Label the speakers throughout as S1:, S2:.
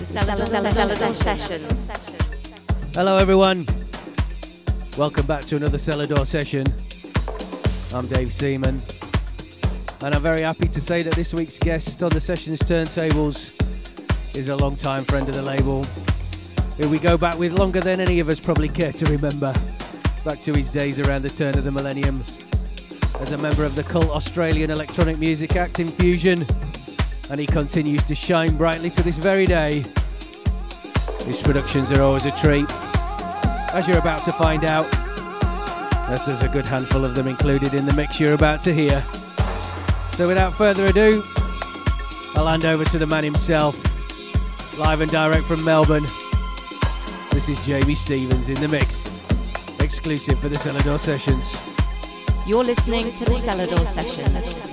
S1: Selador Sessions.
S2: Hello, everyone. Welcome back to another Selador session. I'm Dave Seaman, and I'm very happy to say that this week's guest on the sessions turntables is a long-time friend of the label, who we go back with longer than any of us probably care to remember, back to his days around the turn of the millennium as a member of the cult Australian electronic music act Infusion, and he continues to shine brightly to this very day. His productions are always a treat, as you're about to find out, as there's a good handful of them included in the mix you're about to hear. So without further ado, I'll hand over to the man himself, live and direct from Melbourne. This is Jamie Stevens in the mix, exclusive for the Selador Sessions.
S1: You're listening to the Selador Sessions.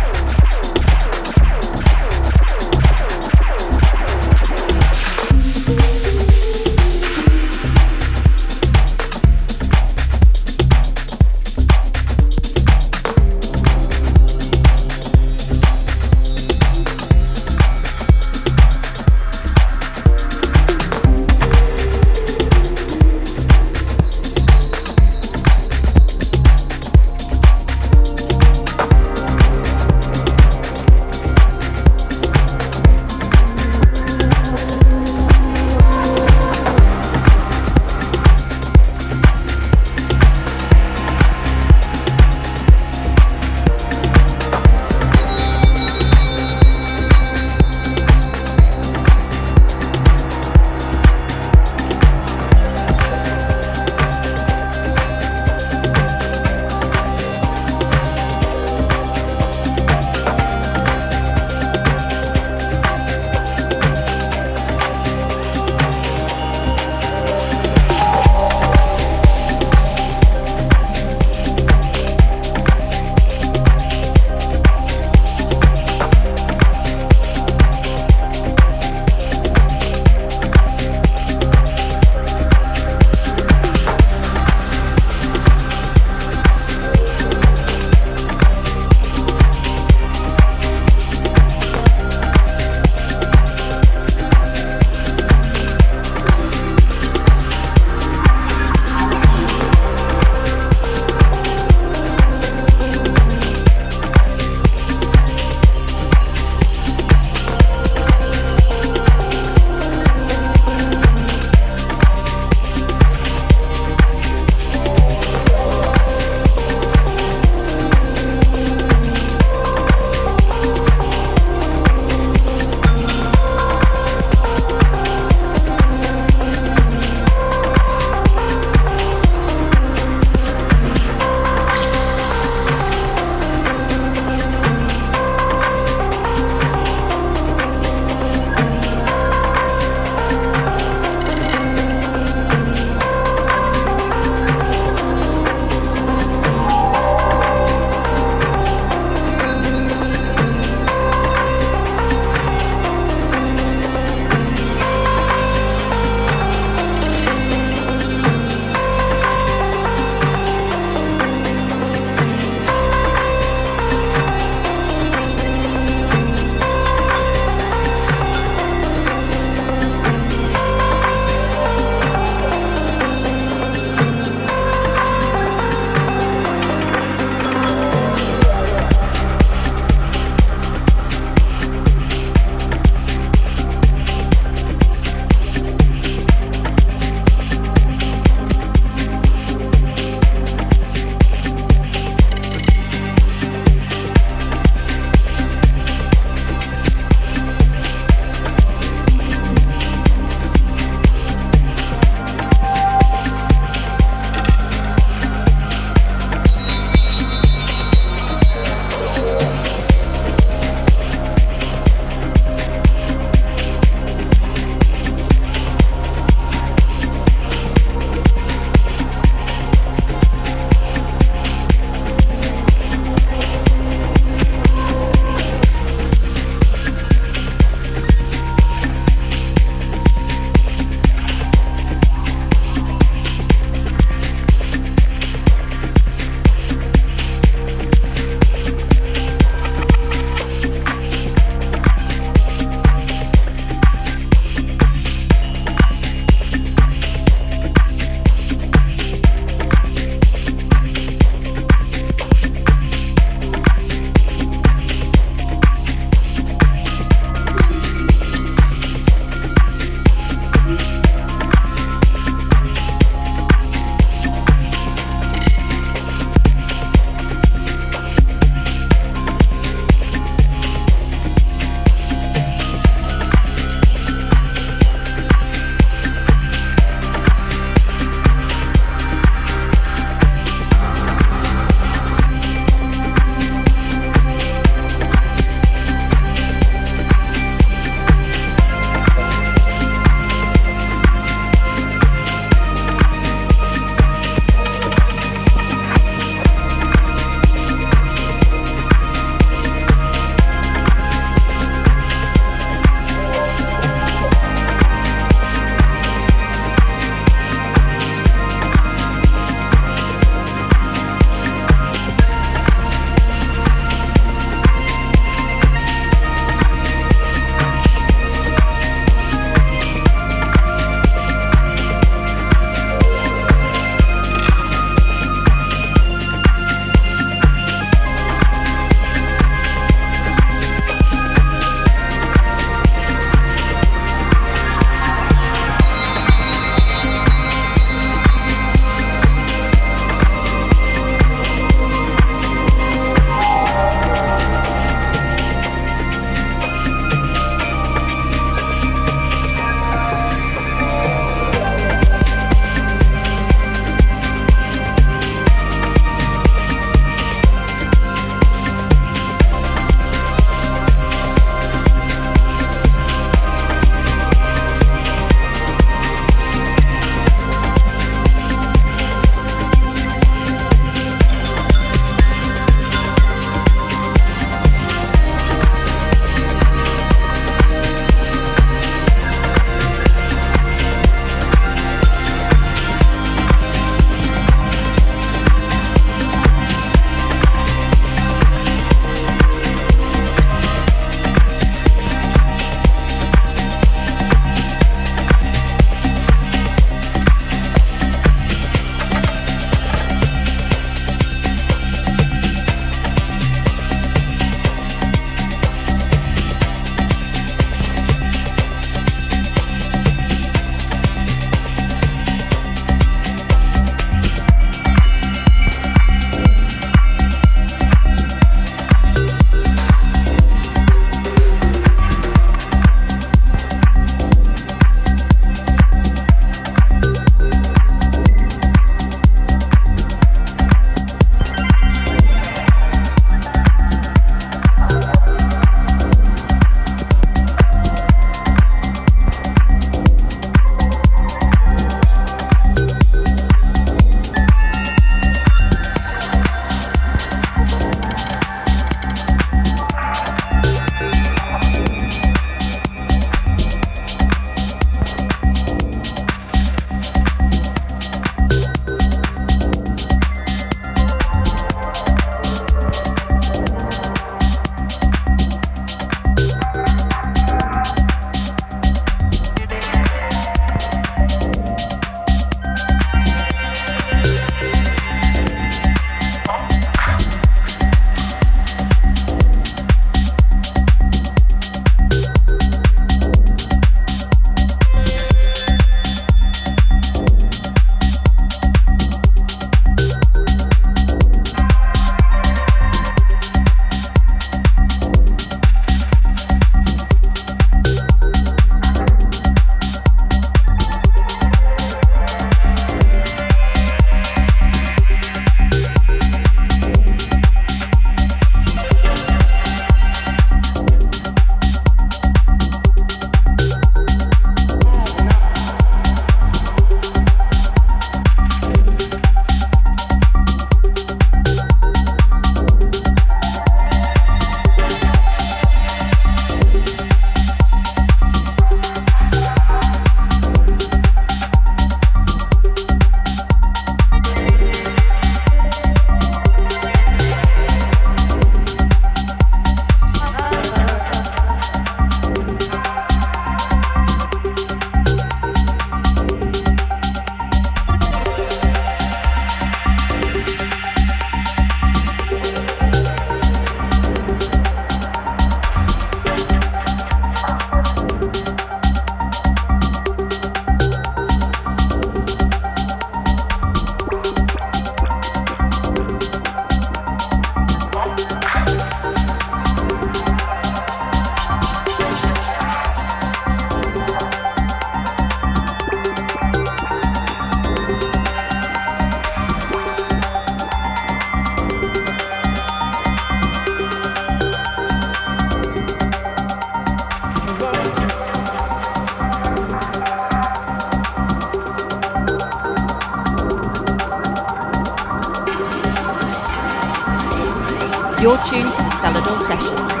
S3: You're tuned to the Selador Sessions,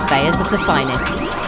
S3: purveyors of the finest.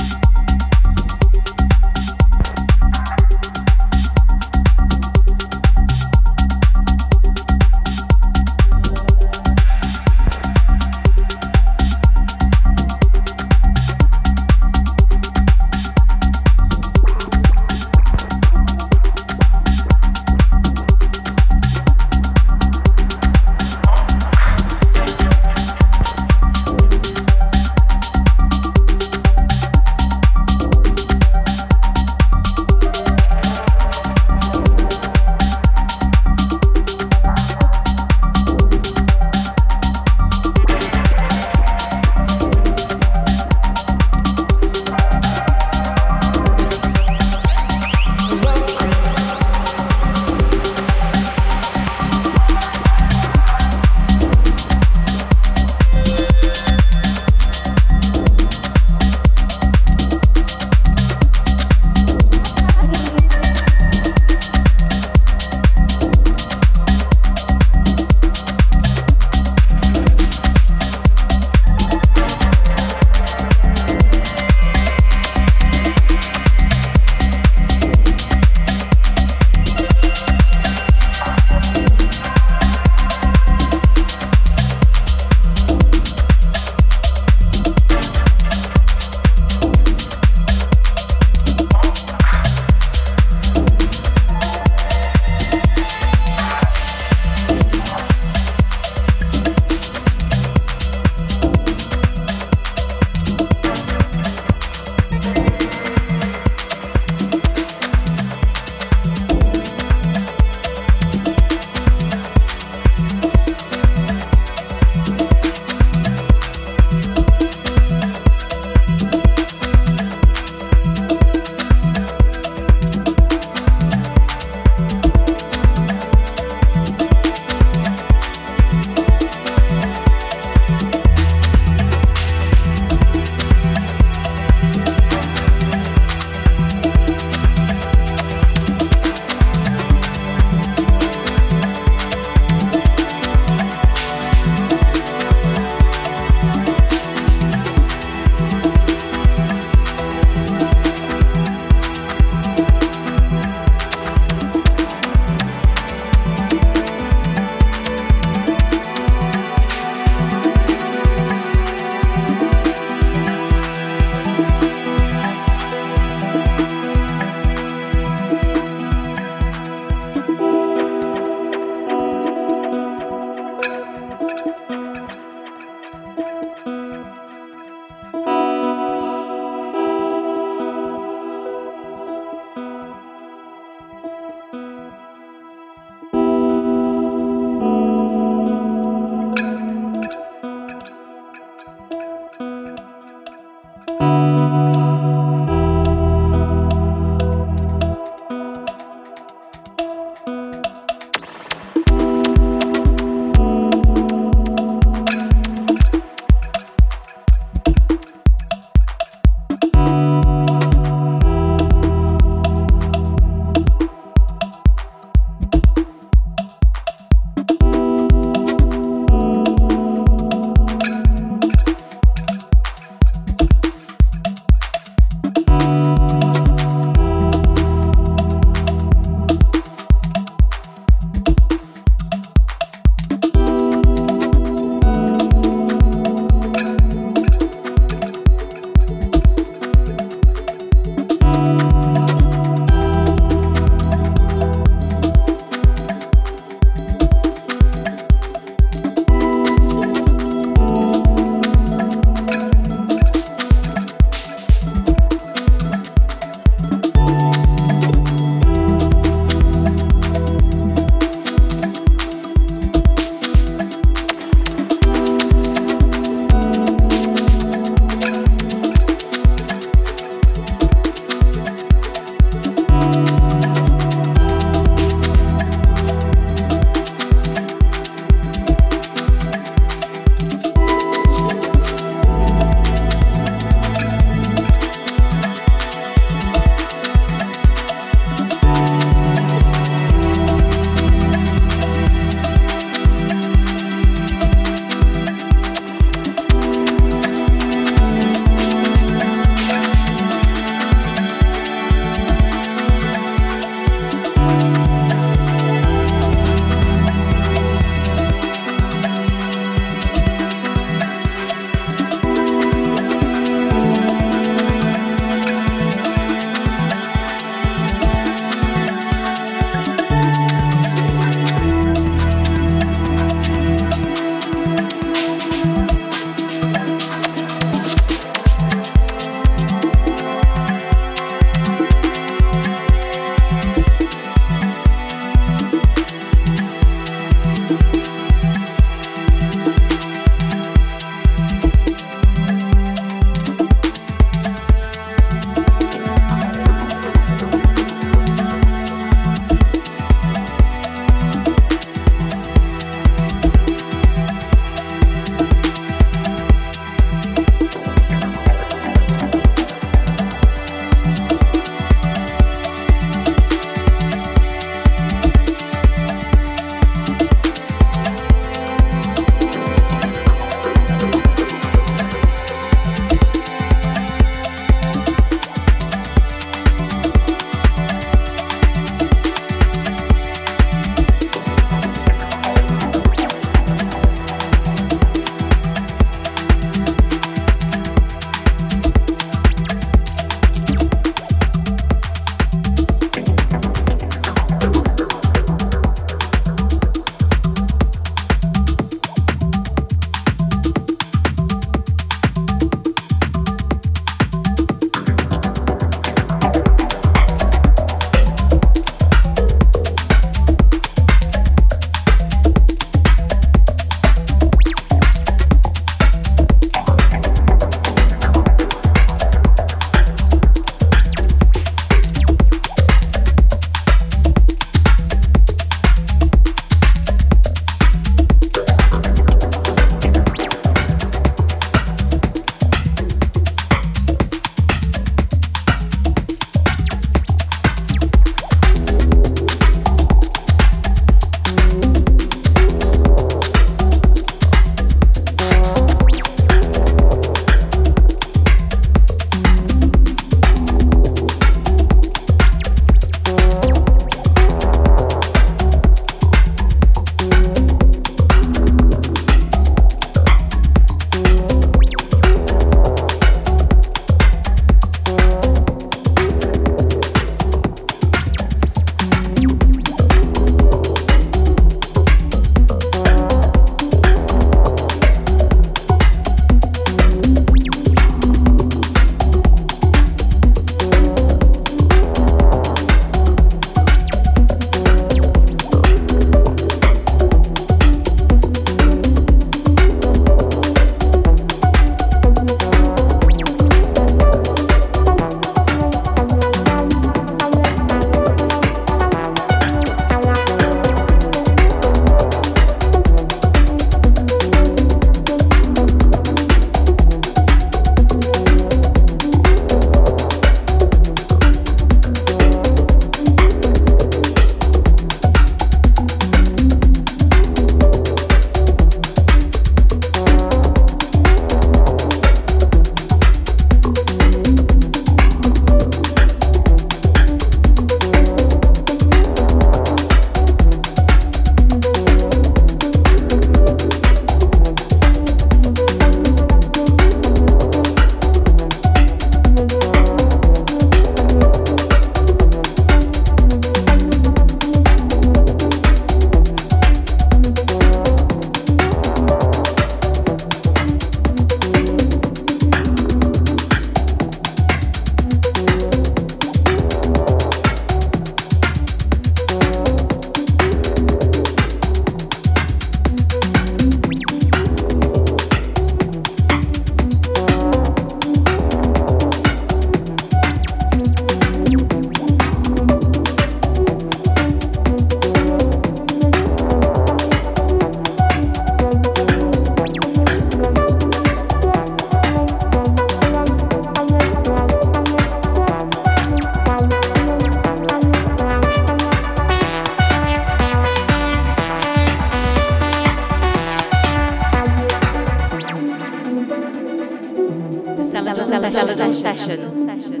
S3: Selador Sessions.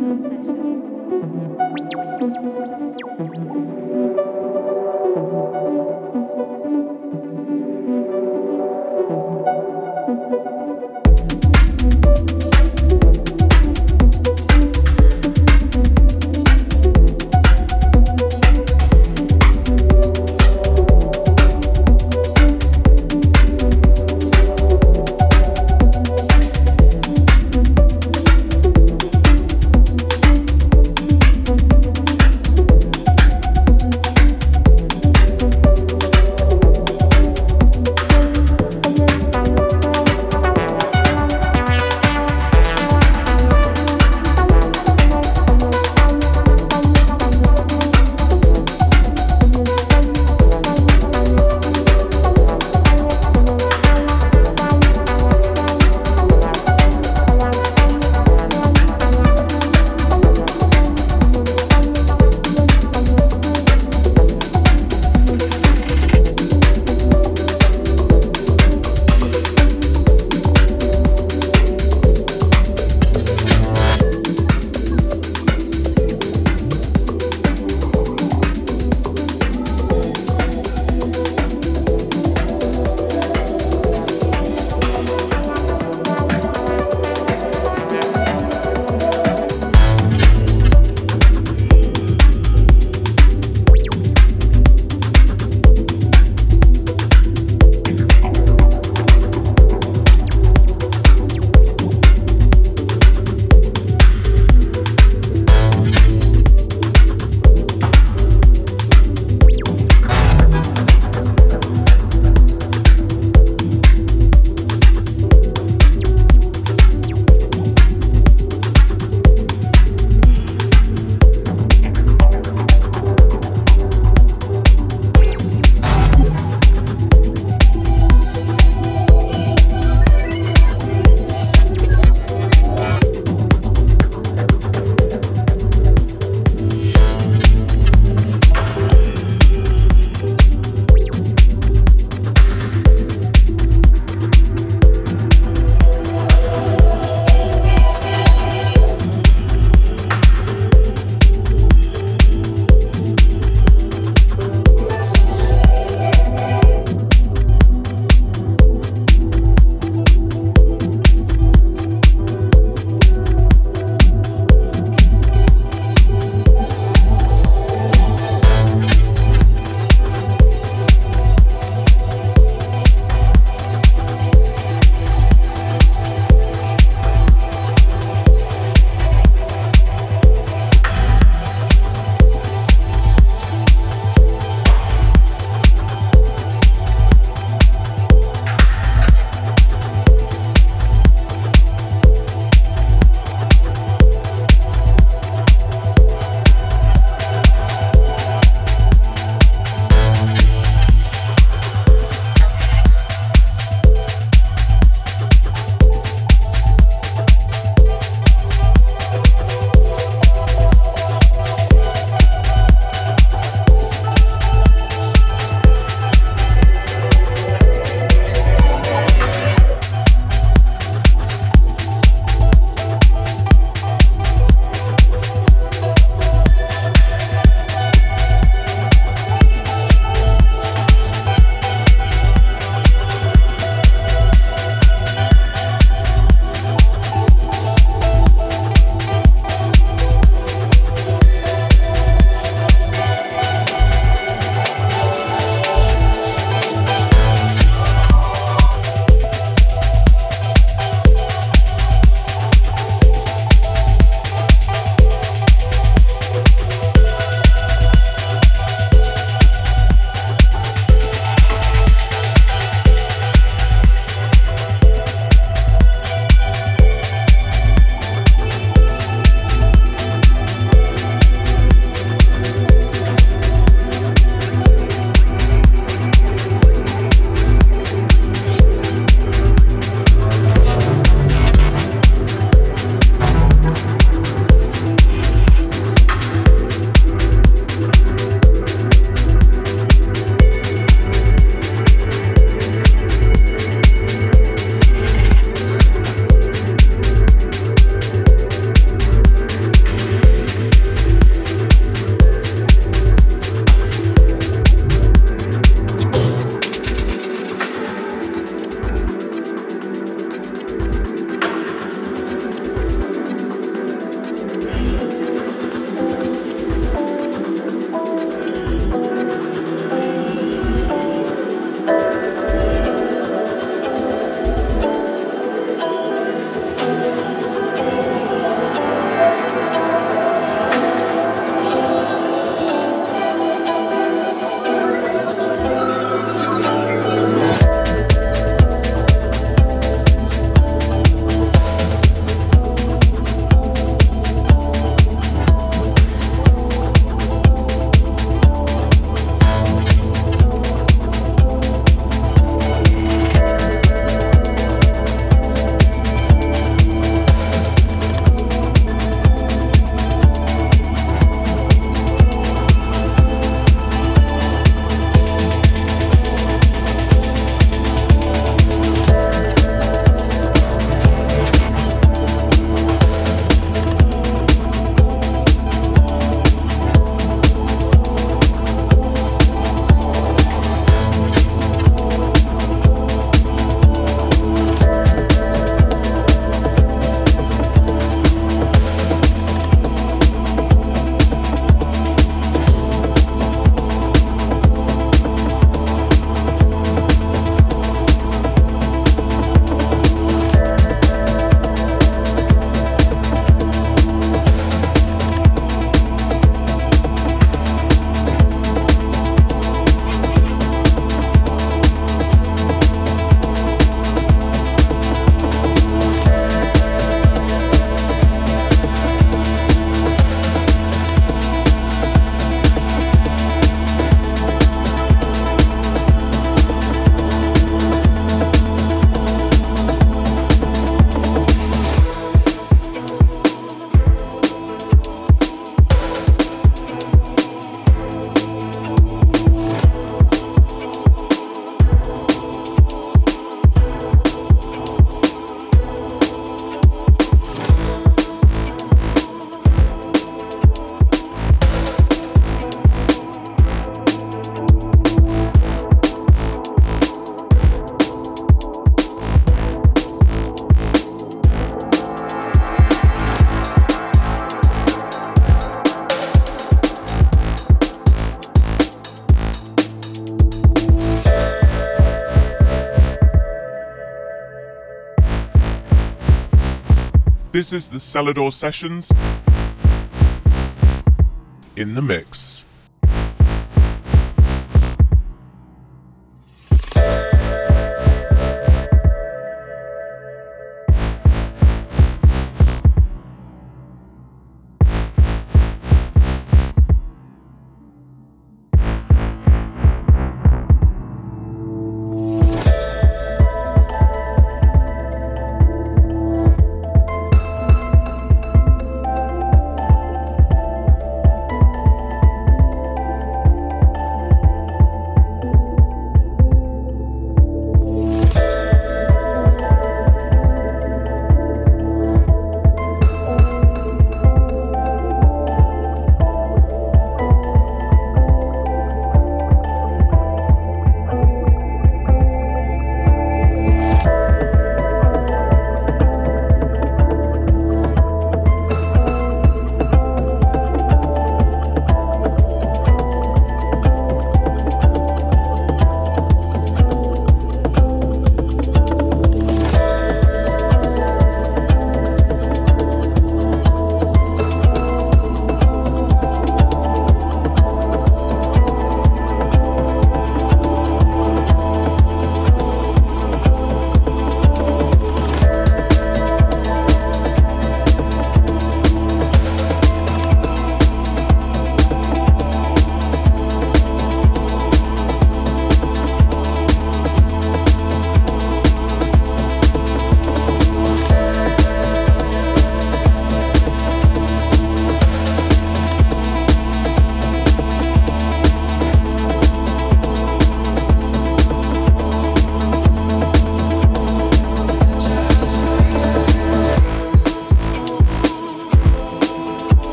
S4: This is the Selador Sessions in the mix.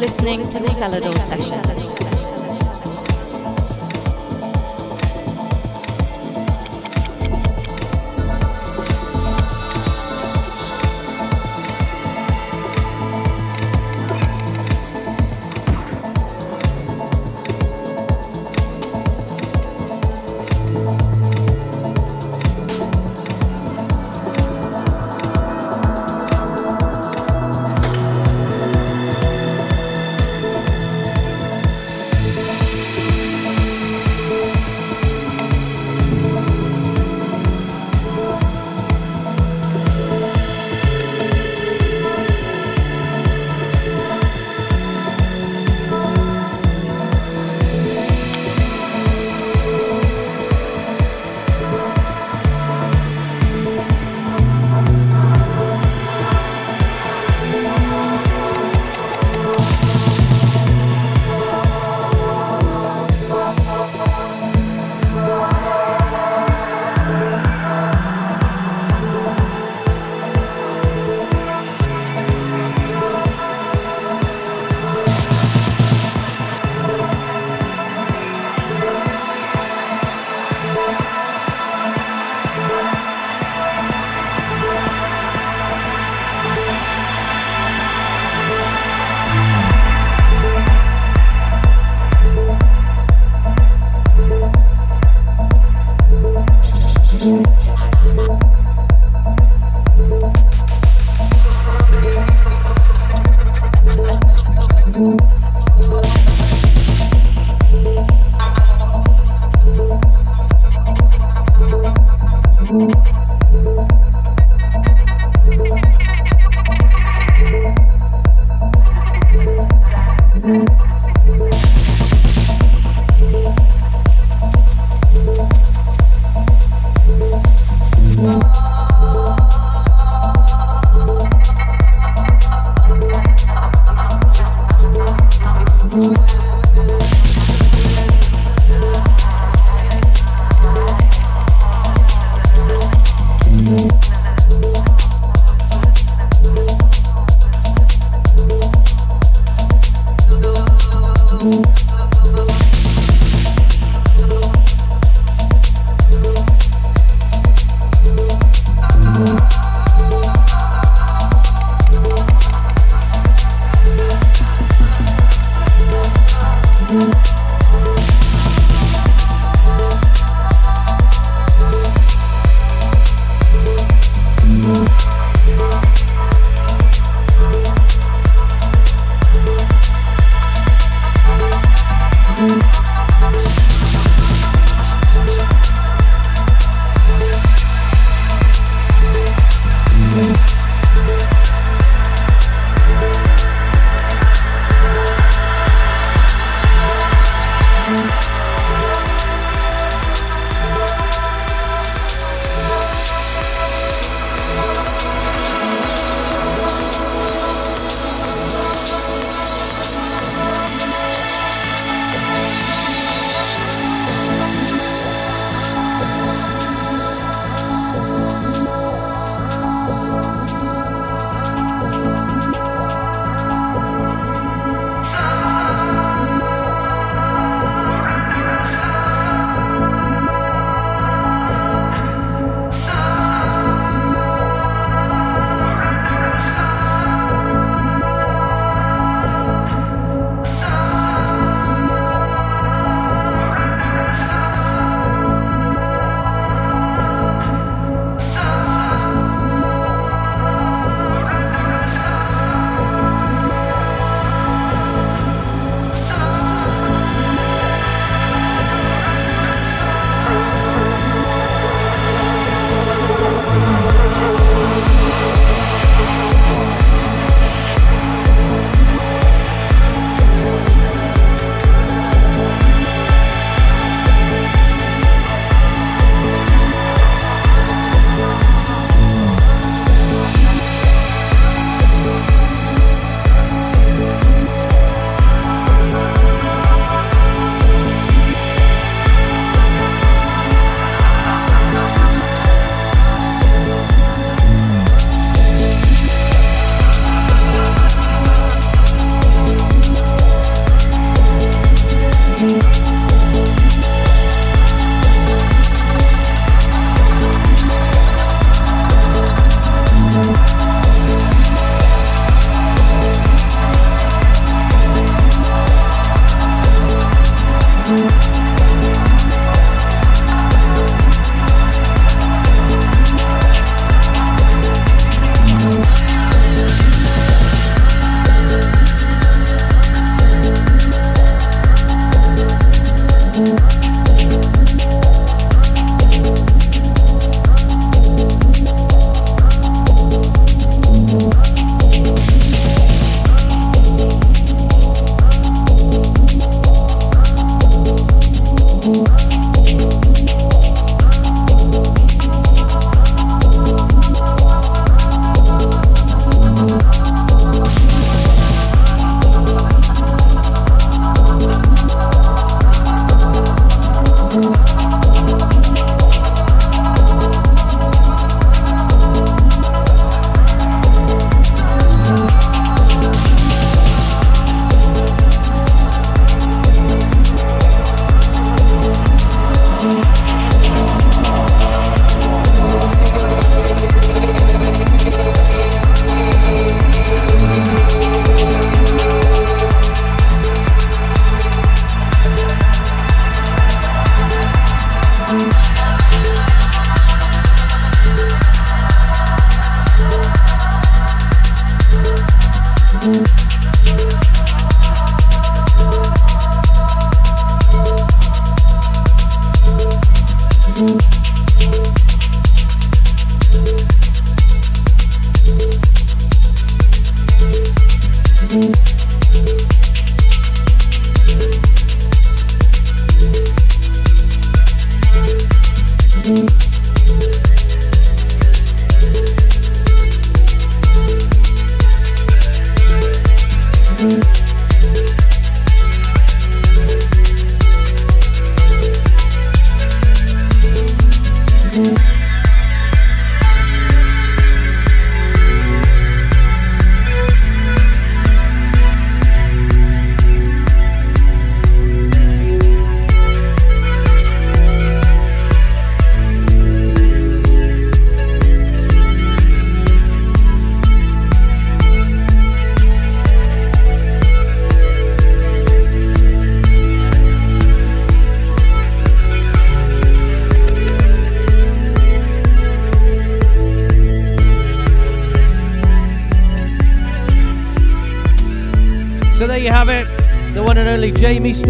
S3: Listening to the Selador Sessions.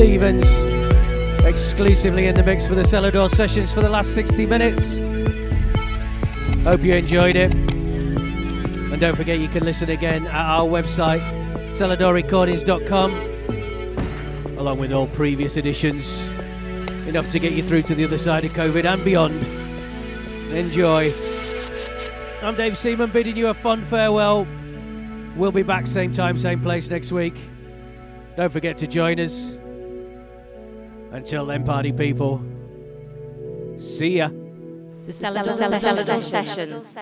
S2: Stevens, exclusively in the mix for the Selador sessions for the last 60 minutes. Hope you enjoyed it. And don't forget you can listen again at our website, seladorrecordings.com, along with all previous editions. Enough to get you through to the other side of COVID and beyond. Enjoy. I'm Dave Seaman bidding you a fun farewell. We'll be back same time, same place next week. Don't forget to join us. Until then, party people, see ya.
S1: The Selador Sessions.